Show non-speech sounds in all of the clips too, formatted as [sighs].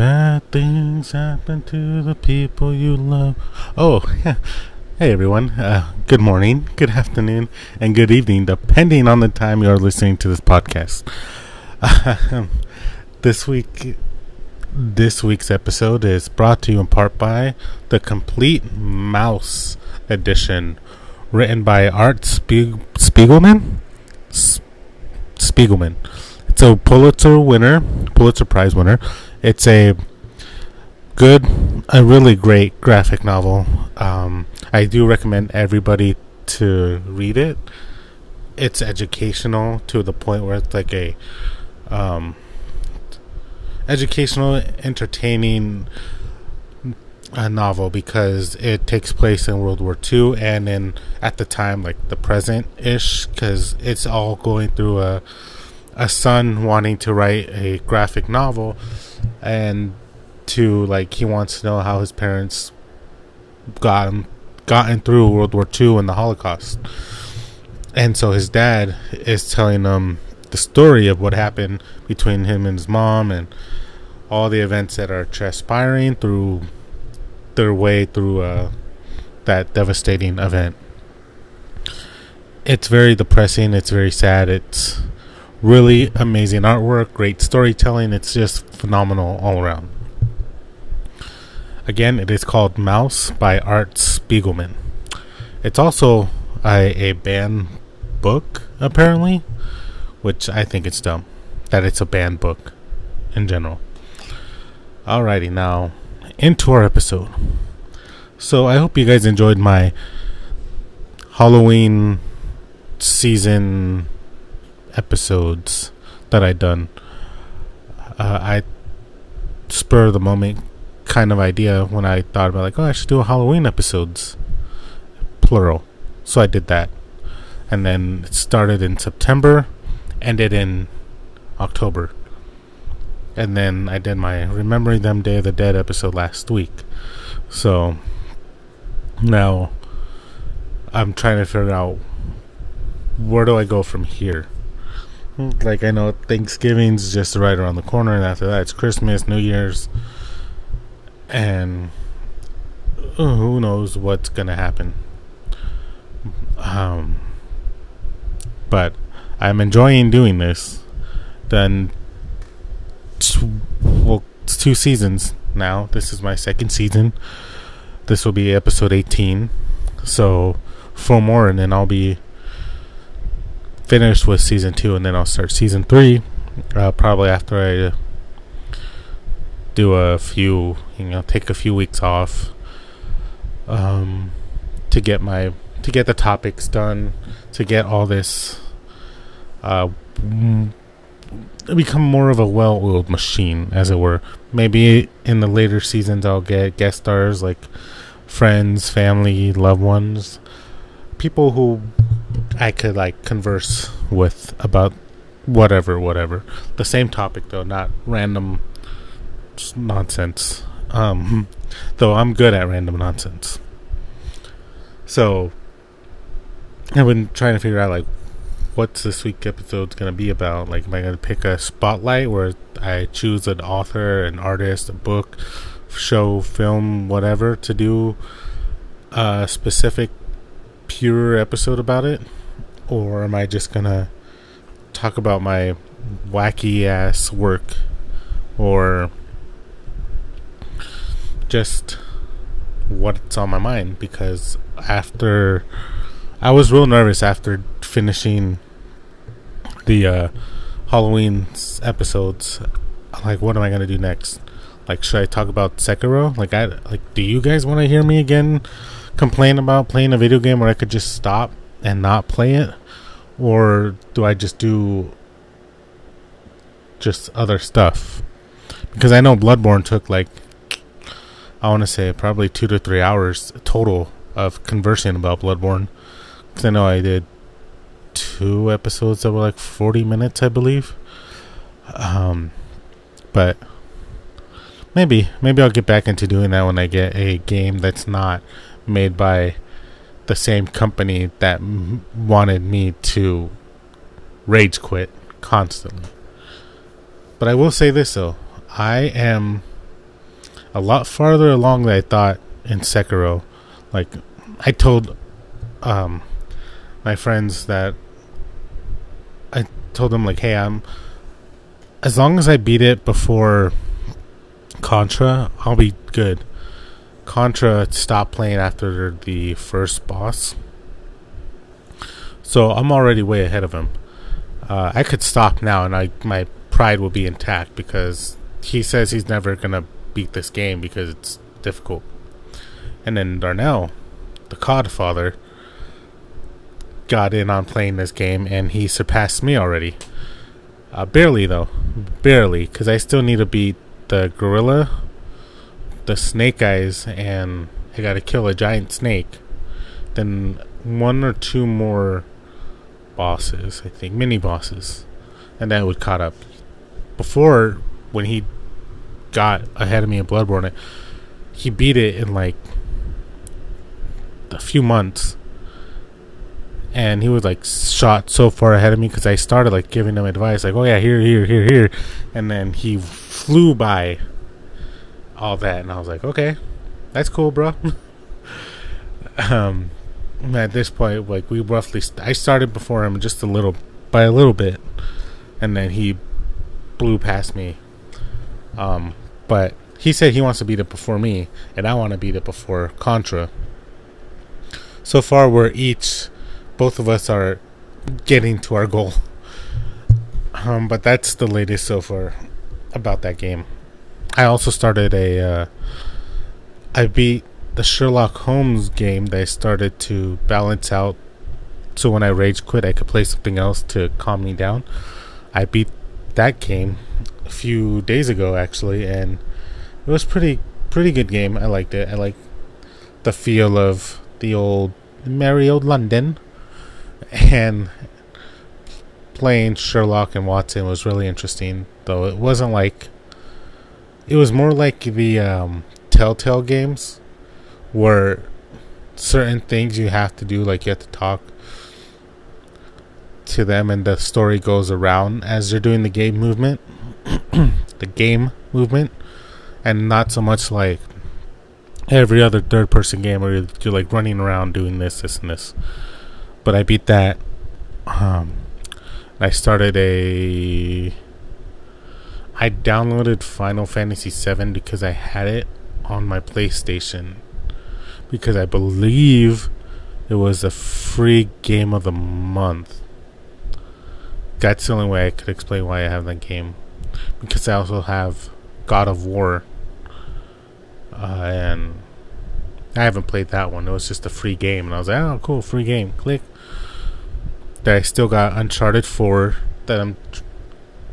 Bad things happen to the people you love. Oh, yeah. Hey everyone. Uh, good morning, good afternoon, and good evening, depending on the time you are listening to this podcast. this week, this week's episode is brought to you in part by the Complete Maus Edition, written by Art Spieg- Spiegelman. S- Spiegelman. It's a Pulitzer winner, Pulitzer Prize winner. It's a good, a really great graphic novel. Um, I do recommend everybody to read it. It's educational to the point where it's like a um, educational, entertaining uh, novel because it takes place in World War II and in at the time like the present ish because it's all going through a a son wanting to write a graphic novel and to like he wants to know how his parents got gotten through World War II and the Holocaust. And so his dad is telling him the story of what happened between him and his mom and all the events that are transpiring through their way through uh, that devastating event. It's very depressing. It's very sad. It's really amazing artwork, great storytelling. It's just phenomenal all around. Again, it is called Maus by Art Spiegelman. It's also a, a banned book, apparently, which I think it's dumb that it's a banned book in general. Alrighty, now into our episode. So I hope you guys enjoyed my Halloween season episodes that I done. Uh, I spur of the moment kind of idea when I thought about like, oh, I should do a Halloween episodes, plural. So I did that, and then it started in September, ended in October, and then I did my Remembering Them Day of the Dead episode last week. So now I'm trying to figure out where do I go from here. Like I know Thanksgiving's just right around the corner, and after that it's Christmas, New Year's, and uh, who knows what's gonna happen. Um, but I'm enjoying doing this. Then, well, it's two seasons now. This is my second season. This will be episode 18. So, four more, and then I'll be finished with season two, and then I'll start season three. Uh, probably after I do a few, you know, take a few weeks off um, to get my to get the topics done, to get all this uh, become more of a well-oiled machine, as it were. Maybe in the later seasons, I'll get guest stars like friends, family, loved ones, people who I could like converse with about whatever, whatever. The same topic though, not random nonsense. Um, [laughs] though I'm good at random nonsense. So I've been trying to figure out like what's this week episode's gonna be about. Like, am I gonna pick a spotlight where I choose an author, an artist, a book, show, film, whatever to do a specific pure episode about it? Or am I just gonna talk about my wacky ass work or just what's on my mind? Because after I was real nervous after finishing the uh, Halloween episodes. Like, what am I gonna do next? Like, should I talk about Sekiro? Like, I like. Do you guys want to hear me again complain about playing a video game where I could just stop and not play it, or do I just do just other stuff? Because I know Bloodborne took like I want to say probably two to three hours total of conversing about Bloodborne. Because I know I did two episodes that were like 40 minutes, I believe. Um, but maybe, maybe I'll get back into doing that when I get a game that's not made by the same company that m- wanted me to rage quit constantly. But I will say this though, I am a lot farther along than I thought in Sekiro. Like I told um my friends that I told them like, hey, I'm as long as I beat it before Contra, I'll be good. Contra stopped playing after the first boss. So I'm already way ahead of him. Uh, I could stop now and I my pride will be intact because he says he's never gonna beat this game because it's difficult. And then Darnell, the Codfather, got in on playing this game and he surpassed me already. Uh, barely though, barely, because I still need to beat the gorilla, the snake eyes, and I gotta kill a giant snake. Then one or two more bosses, I think, mini bosses, and that would caught up. Before, when he got ahead of me in Bloodborne, he beat it in like a few months and he was like shot so far ahead of me because I started like giving him advice, like, "Oh yeah, here, here, here, here," and then he flew by all that, and I was like, "Okay, that's cool, bro." [laughs] um, at this point, like we roughly, st- I started before him just a little, by a little bit, and then he blew past me. Um, but he said he wants to beat it before me, and I want to beat it before Contra. So far, we're each both of us are getting to our goal. Um, but that's the latest so far about that game. I also started a. Uh, I beat the Sherlock Holmes game that I started to balance out so when I rage quit, I could play something else to calm me down. I beat that game a few days ago, actually, and it was pretty pretty good game. I liked it. I like the feel of the old merry old London [laughs] and playing Sherlock and Watson was really interesting. Though it wasn't like it was more like the um, Telltale games, where certain things you have to do, like you have to talk to them, and the story goes around as you're doing the game movement, [clears throat] the game movement, and not so much like every other third-person game where you're, you're like running around doing this, this, and this but I beat that. Um, I started a. I downloaded Final Fantasy VII because I had it on my PlayStation because I believe it was a free game of the month. That's the only way I could explain why I have that game. Because I also have God of War. Uh, and I haven't played that one. It was just a free game. And I was like, oh, cool, free game. Click that I still got Uncharted 4 that I'm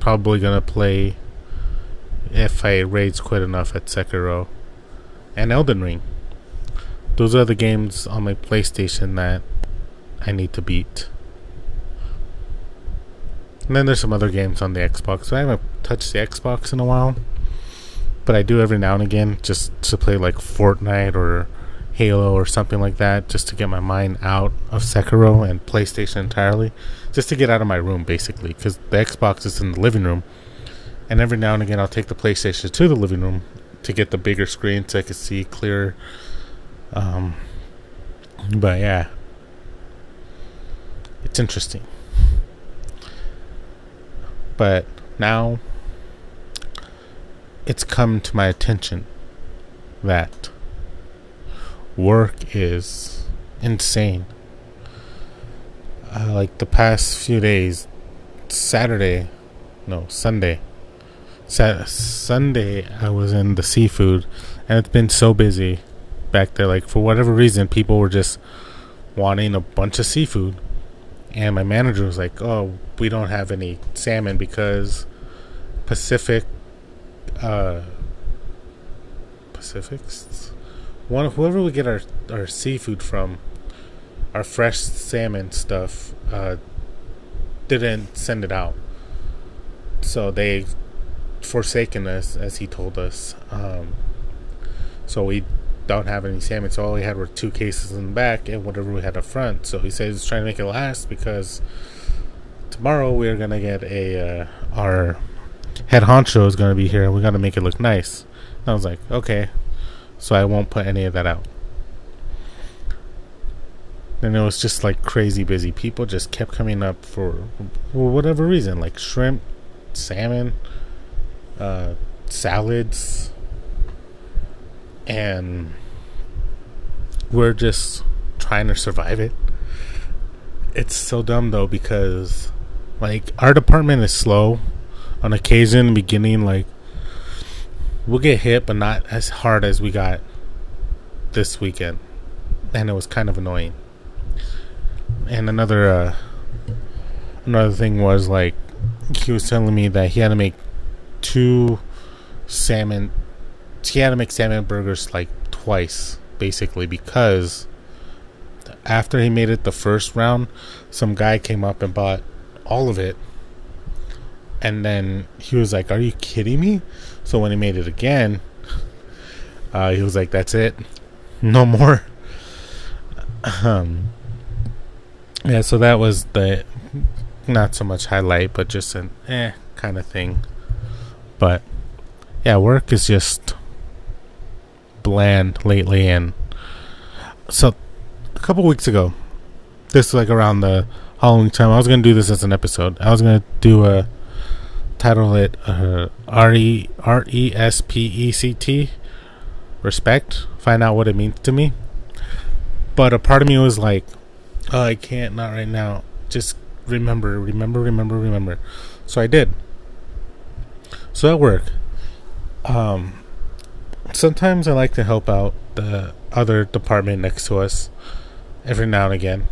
probably gonna play if I rage quit enough at Sekiro and Elden Ring. Those are the games on my PlayStation that I need to beat. And then there's some other games on the Xbox. I haven't touched the Xbox in a while, but I do every now and again just to play like Fortnite or Halo or something like that, just to get my mind out of Sekiro and PlayStation entirely, just to get out of my room basically, because the Xbox is in the living room, and every now and again I'll take the PlayStation to the living room to get the bigger screen so I can see clearer. Um, but yeah, it's interesting. But now it's come to my attention that work is insane. Uh, like the past few days, Saturday, no, Sunday. Sat- Sunday, I was in the seafood, and it's been so busy back there. Like, for whatever reason, people were just wanting a bunch of seafood. And my manager was like, oh, we don't have any salmon because Pacific, uh, Pacifics? one whoever we get our our seafood from, our fresh salmon stuff, uh, didn't send it out. So they forsaken us, as he told us. Um, so we don't have any salmon. So all we had were two cases in the back and whatever we had up front. So he says he's trying to make it last because tomorrow we're gonna get a uh, our head honcho is to be here and we got to make it look nice. And I was like, okay. So I won't put any of that out. And it was just like crazy busy. People just kept coming up for, for whatever reason, like shrimp, salmon, uh, salads, and we're just trying to survive it. It's so dumb though because like our department is slow. On occasion beginning like we'll get hit but not as hard as we got this weekend. And it was kind of annoying. And another uh another thing was like he was telling me that he had to make two salmon he had to make salmon burgers like twice basically because after he made it the first round some guy came up and bought all of it. And then he was like are you kidding me? So when he made it again uh, he was like that's it. No more. Um yeah so that was the not so much highlight but just an eh kind of thing but yeah work is just bland lately and so a couple weeks ago this like around the Halloween time I was gonna do this as an episode. I was gonna do a title it uh, R E R E S P E C T respect find out what it means to me. But a part of me was like oh, I can't not right now. Just remember remember remember remember. So I did so at work um sometimes I like to help out the other department next to us every now and again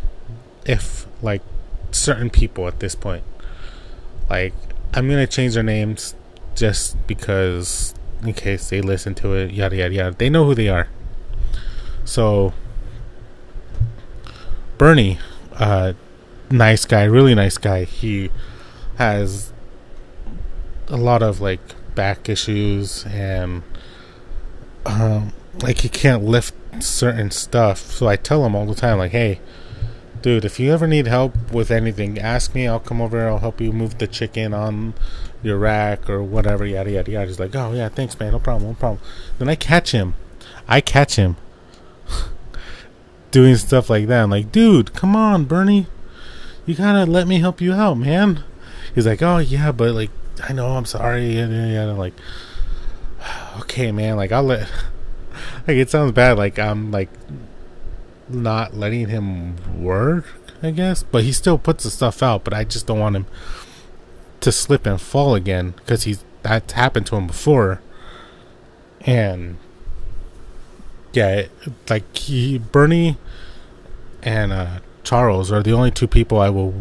if like certain people at this point. Like I'm gonna change their names just because in case they listen to it yada yada yada. They know who they are. So Bernie uh nice guy really nice guy. He has a lot of like back issues and um, like he can't lift certain stuff. So I tell him all the time, like, hey, dude, if you ever need help with anything, ask me. I'll come over. I'll help you move the chicken on your rack or whatever. Yada yada yada. He's like, oh yeah, thanks, man. No problem. No problem. Then I catch him. I catch him [laughs] doing stuff like that. I'm like, dude, come on, Bernie. You gotta let me help you out, man. He's like, oh yeah, but like, I know, I'm sorry. And I'm like, [sighs] okay, man. Like, I'll let. [laughs] Like, it sounds bad. Like, I'm like not letting him work, I guess. But he still puts the stuff out. But I just don't want him to slip and fall again because he's that's happened to him before. And yeah, it, like he, Bernie and uh, Charles are the only two people I will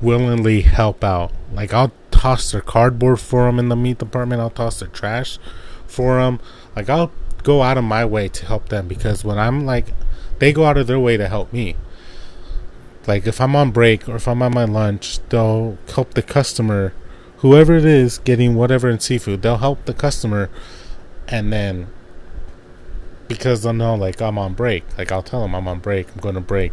willingly help out. Like I'll toss their cardboard for them in the meat department. I'll toss their trash for them. Like I'll go out of my way to help them because when I'm like, they go out of their way to help me. Like if I'm on break or if I'm on my lunch, they'll help the customer, whoever it is, getting whatever in seafood. They'll help the customer, and then because they'll know like I'm on break. Like I'll tell them I'm on break. I'm going to break.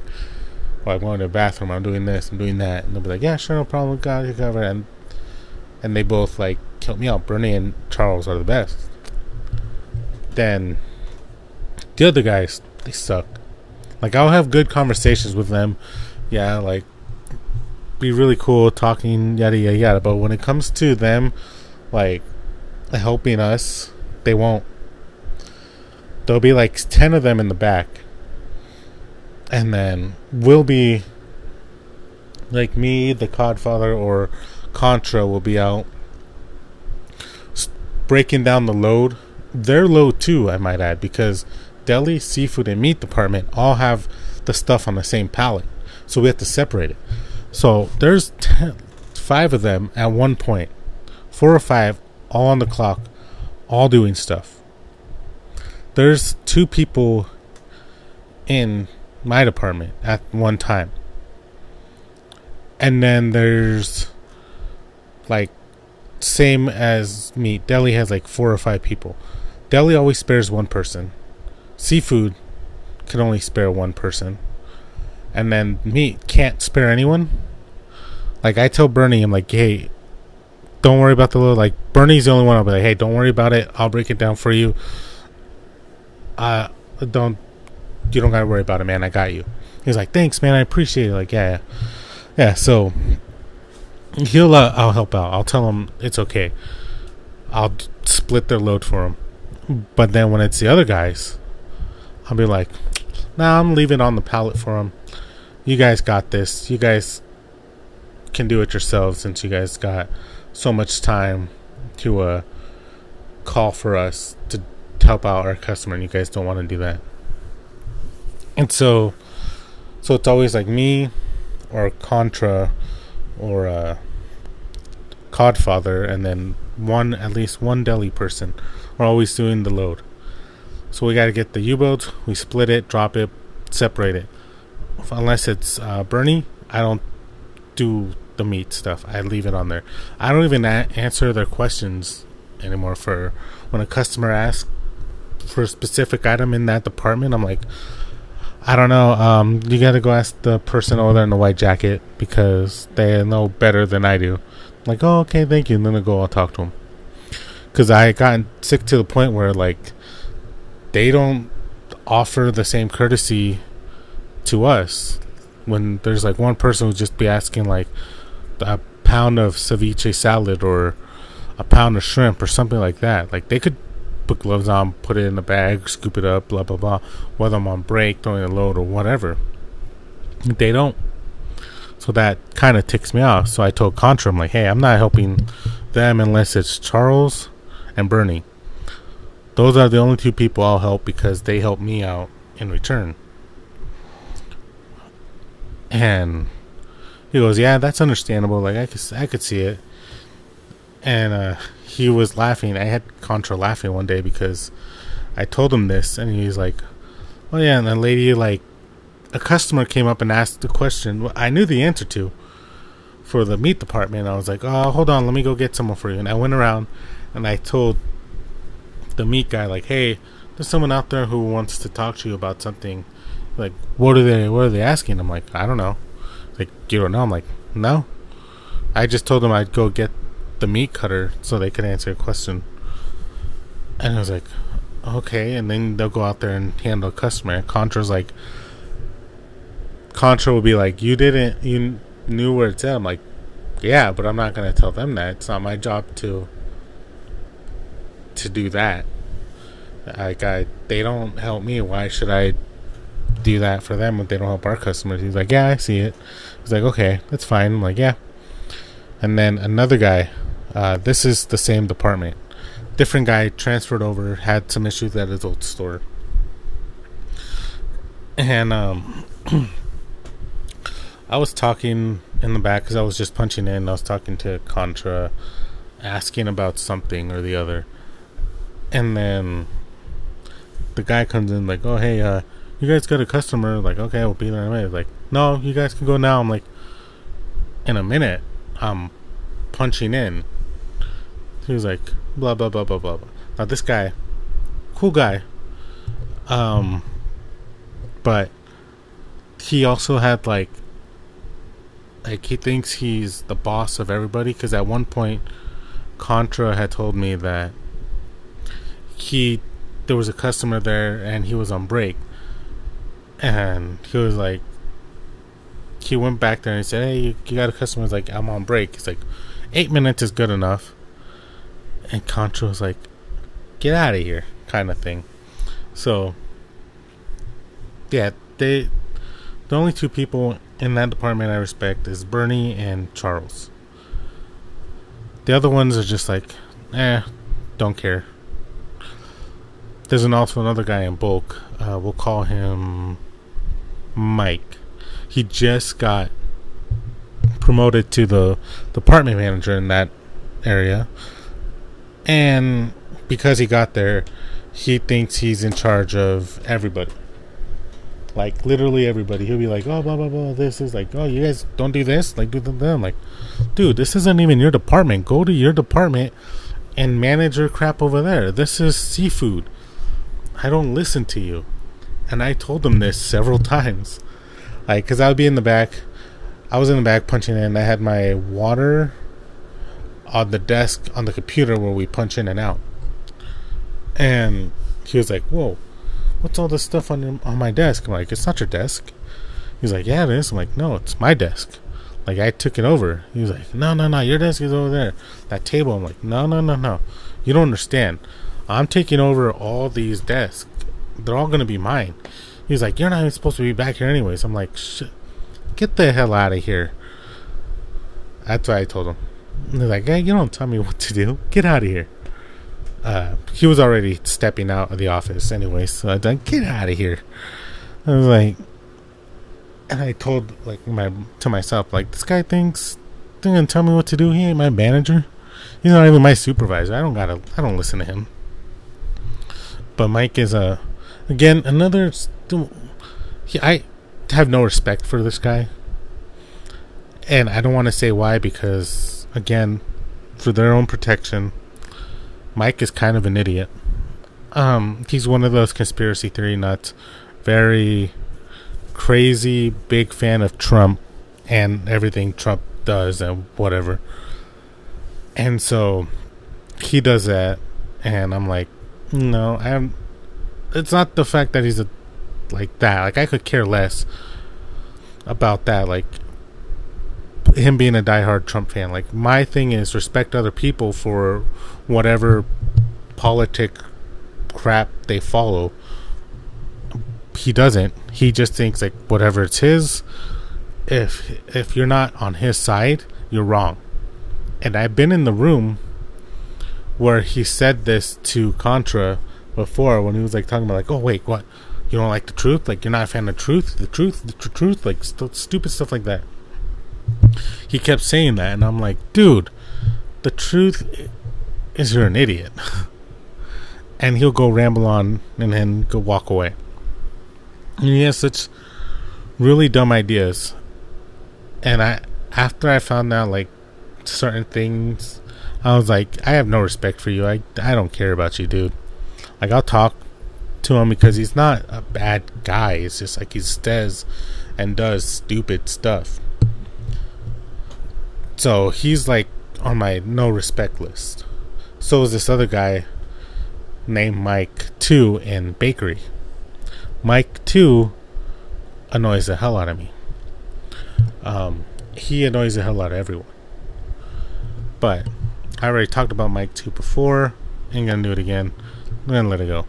Or I'm going to the bathroom. I'm doing this. I'm doing that. And they'll be like, yeah, sure, no problem. Got you covered. And and they both like help me out. Bernie and Charles are the best. Then the other guys, they suck. Like I'll have good conversations with them. Yeah, like be really cool talking yada yada yada. But when it comes to them, like helping us, they won't. There'll be like ten of them in the back, and then we'll be like me, the Codfather, or Contra will be out breaking down the load. Their load too, I might add, because deli, seafood, and meat department all have the stuff on the same pallet, so we have to separate it. So there's ten, five of them at one point, four or five, all on the clock, all doing stuff. There's two people in my department at one time, and then there's like same as meat. Deli has like four or five people. Deli always spares one person. Seafood can only spare one person. And then meat can't spare anyone. Like I tell Bernie, I'm like, hey, don't worry about the load. Like Bernie's the only one. I'll be like, hey, don't worry about it. I'll break it down for you. Uh, don't you don't gotta worry about it, man. I got you. He's like, thanks, man. I appreciate it. Like, yeah, yeah. yeah so he'll, uh, I'll help out. I'll tell him it's okay. I'll split their load for him. But then when it's the other guys, I'll be like, nah, I'm leaving on the pallet for them. You guys got this. You guys can do it yourselves since you guys got so much time to uh, call for us to help out our customer and you guys don't want to do that. And so so it's always like me or Contra or uh, Codfather and then one at least one deli person are always doing the load. So we got to get the U-boat, we split it, drop it, separate it. Unless it's uh, Bernie, I don't do the meat stuff. I leave it on there. I don't even a- answer their questions anymore. For when a customer asks for a specific item in that department, I'm like, I don't know. Um, you got to go ask the person over there in the white jacket because they know better than I do. Like, oh, okay, thank you. And then I go, I'll talk to them. Because I gotten sick to the point where like they don't offer the same courtesy to us when there's like one person who just be asking like a pound of ceviche salad or a pound of shrimp or something like that. Like they could put gloves on, put it in the bag, scoop it up, blah blah blah. Whether I'm on break, throwing a load, or whatever, they don't. So that kind of ticks me off. So I told Contra, I'm like, hey, I'm not helping them unless it's Charles and Bernie. Those are the only two people I'll help because they help me out in return. And he goes, "Yeah, that's understandable. Like I could, I could see it." And uh, he was laughing. I had Contra laughing one day because I told him this, and he's like, "Oh yeah." And the lady, like, a customer came up and asked a question I knew the answer to for the meat department. I was like, "Oh, hold on, let me go get someone for you." And I went around and I told the meat guy, like, "Hey, there's someone out there who wants to talk to you about something." Like, what are they? What are they asking? I'm like, I don't know. Like, you don't know? I'm like, no. I just told him I'd go get the meat cutter so they could answer a question. And I was like, okay. And then they'll go out there and handle a customer. Contra's like, Contra will be like, you didn't, you knew where it's at. I'm like, yeah, but I'm not gonna tell them that. It's not my job to to do that. Like I, they don't help me. Why should I do that for them if they don't help our customers? He's like, yeah, I see it. He's like, okay, that's fine. I'm like, yeah. And then another guy uh, this is the same department. Different guy transferred over, had some issues at his old store. And um, [clears throat] I was talking in the back because I was just punching in. I was talking to Contra, asking about something or the other. And then the guy comes in like, "Oh hey, uh, you guys got a customer?" Like, "Okay, I'll be there in a minute." Like, "No, you guys can go now." I'm like, "In a minute." I'm punching in he was like, blah blah blah blah blah. Now this guy, cool guy. Um, but he also had like, like he thinks he's the boss of everybody. Because at one point, Contra had told me that he there was a customer there and he was on break, and he was like, he went back there and he said, "Hey, you, you got a customer?" He's like, "I'm on break." He's like, eight minutes is good enough and Contra was like, "Get out of here," kind of thing. So, yeah, they the only two people in that department I respect is Bernie and Charles. The other ones are just like, eh, don't care. There's an also another guy in bulk. Uh, we'll call him Mike. He just got promoted to the department manager in that area. And because he got there, he thinks he's in charge of everybody. Like literally everybody. He'll be like, "Oh, blah blah blah. This is like, oh, you guys don't do this. Like, do them. Like, dude, this isn't even your department. Go to your department and manage your crap over there. This is seafood. I don't listen to you." And I told him this several [laughs] times, like, cause I would be in the back. I was in the back punching in. I had my water on the desk on the computer where we punch in and out. And he was like, "Whoa, what's all this stuff on your, on my desk?" I'm like, "It's not your desk." He's like, "Yeah, it is." I'm like, "No, it's my desk." Like I took it over. He was like, "No, no, no, your desk is over there. That table." I'm like, "No, no, no, no. You don't understand. I'm taking over all these desks. They're all gonna be mine." He's like, "You're not even supposed to be back here anyways." I'm like, "Shit, get the hell out of here." That's what I told him. And they're like, "Hey, you don't tell me [laughs] what to do. Get out of here." Uh, he was already stepping out of the office anyway, so I said, "Get out of here." I was like, and I told like my to myself, like, this guy thinks they're gonna tell me what to do. He ain't my manager. He's not even my supervisor. I don't gotta. I don't listen to him. But Mike is a, again another. He, I have no respect for this guy, and I don't want to say why because again, for their own protection, Mike is kind of an idiot. Um, he's one of those conspiracy theory nuts, very crazy big fan of Trump and everything Trump does and whatever. And so he does that, and I'm like, no, I'm. It's not the fact that he's a like that. Like I could care less about that. Like him being a diehard Trump fan. Like my thing is respect other people for whatever politic crap they follow. He doesn't. He just thinks like whatever it's his. If if you're not on his side, you're wrong. And I've been in the room where he said this to Contra before when he was like talking about like, oh wait, what? You don't like the truth? Like you're not a fan of truth? The truth? The tr- truth? Like st- stupid stuff like that. He kept saying that, and I'm like, dude, the truth is you're an idiot. [laughs] and he'll go ramble on and then go walk away. And he has such really dumb ideas. And I, after I found out like certain things, I was like, I have no respect for you. I, I don't care about you, dude. Like I'll talk to him because he's not a bad guy. It's just like he says and does stupid stuff. So he's like on my no respect list. So is this other guy named Mike 2 in Bakery. Mike 2 annoys the hell out of me. Um, he annoys the hell out of everyone. But I already talked about Mike 2 before. Ain't gonna do it again. I'm gonna let it go.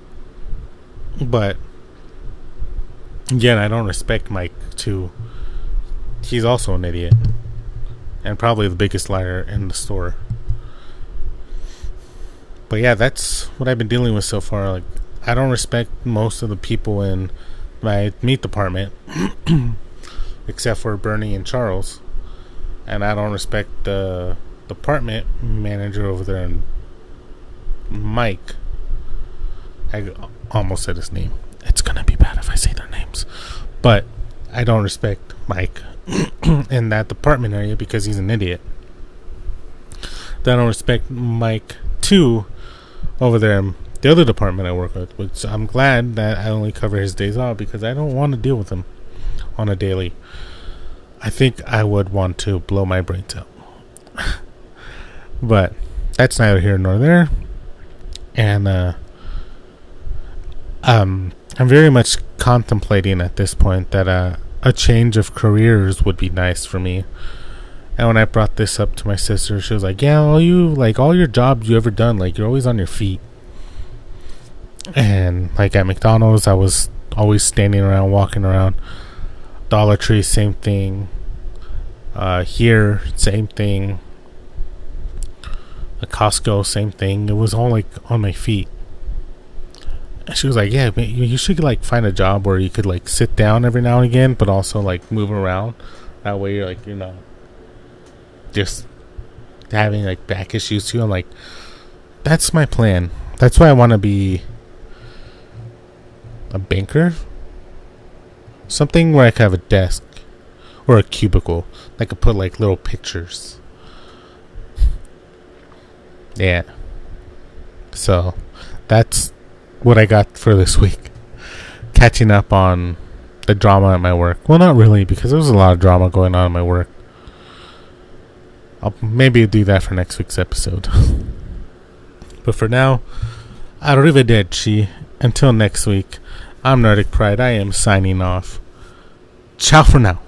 But again, I don't respect Mike 2. He's also an idiot. And probably the biggest liar in the store. But yeah, that's what I've been dealing with so far. Like, I don't respect most of the people in my meat department, [clears throat] except for Bernie and Charles, and I don't respect the department manager over there Mike. I almost said his name. It's gonna be bad if I say their names, but I don't respect Mike [clears throat] in that department area because he's an idiot. I don't respect Mike too over there the other department I work with, which I'm glad that I only cover his days off because I don't want to deal with him on a daily. I think I would want to blow my brains out. [laughs] but that's neither here nor there. And uh, um, I'm very much contemplating at this point that uh, a change of careers would be nice for me. And when I brought this up to my sister, she was like, "Yeah, all you like all your jobs you ever done, like you're always on your feet." And like at McDonald's, I was always standing around, walking around. Dollar Tree, same thing. Uh, here, same thing. At Costco, same thing. It was all like on my feet. She was like, "Yeah, you should like find a job where you could like sit down every now and again, but also like move around. That way, you're like you're not." just having like back issues too. I'm like, that's my plan. That's why I want to be a banker. Something where I could have a desk or a cubicle. that could put like little pictures. Yeah. So that's what I got for this week. Catching up on the drama at my work. Well, not really, because there was a lot of drama going on at my work. I'll maybe do that for next week's episode. [laughs] but for now, arrivederci. Until next week, I'm Nordic Pride. I am signing off. Ciao for now.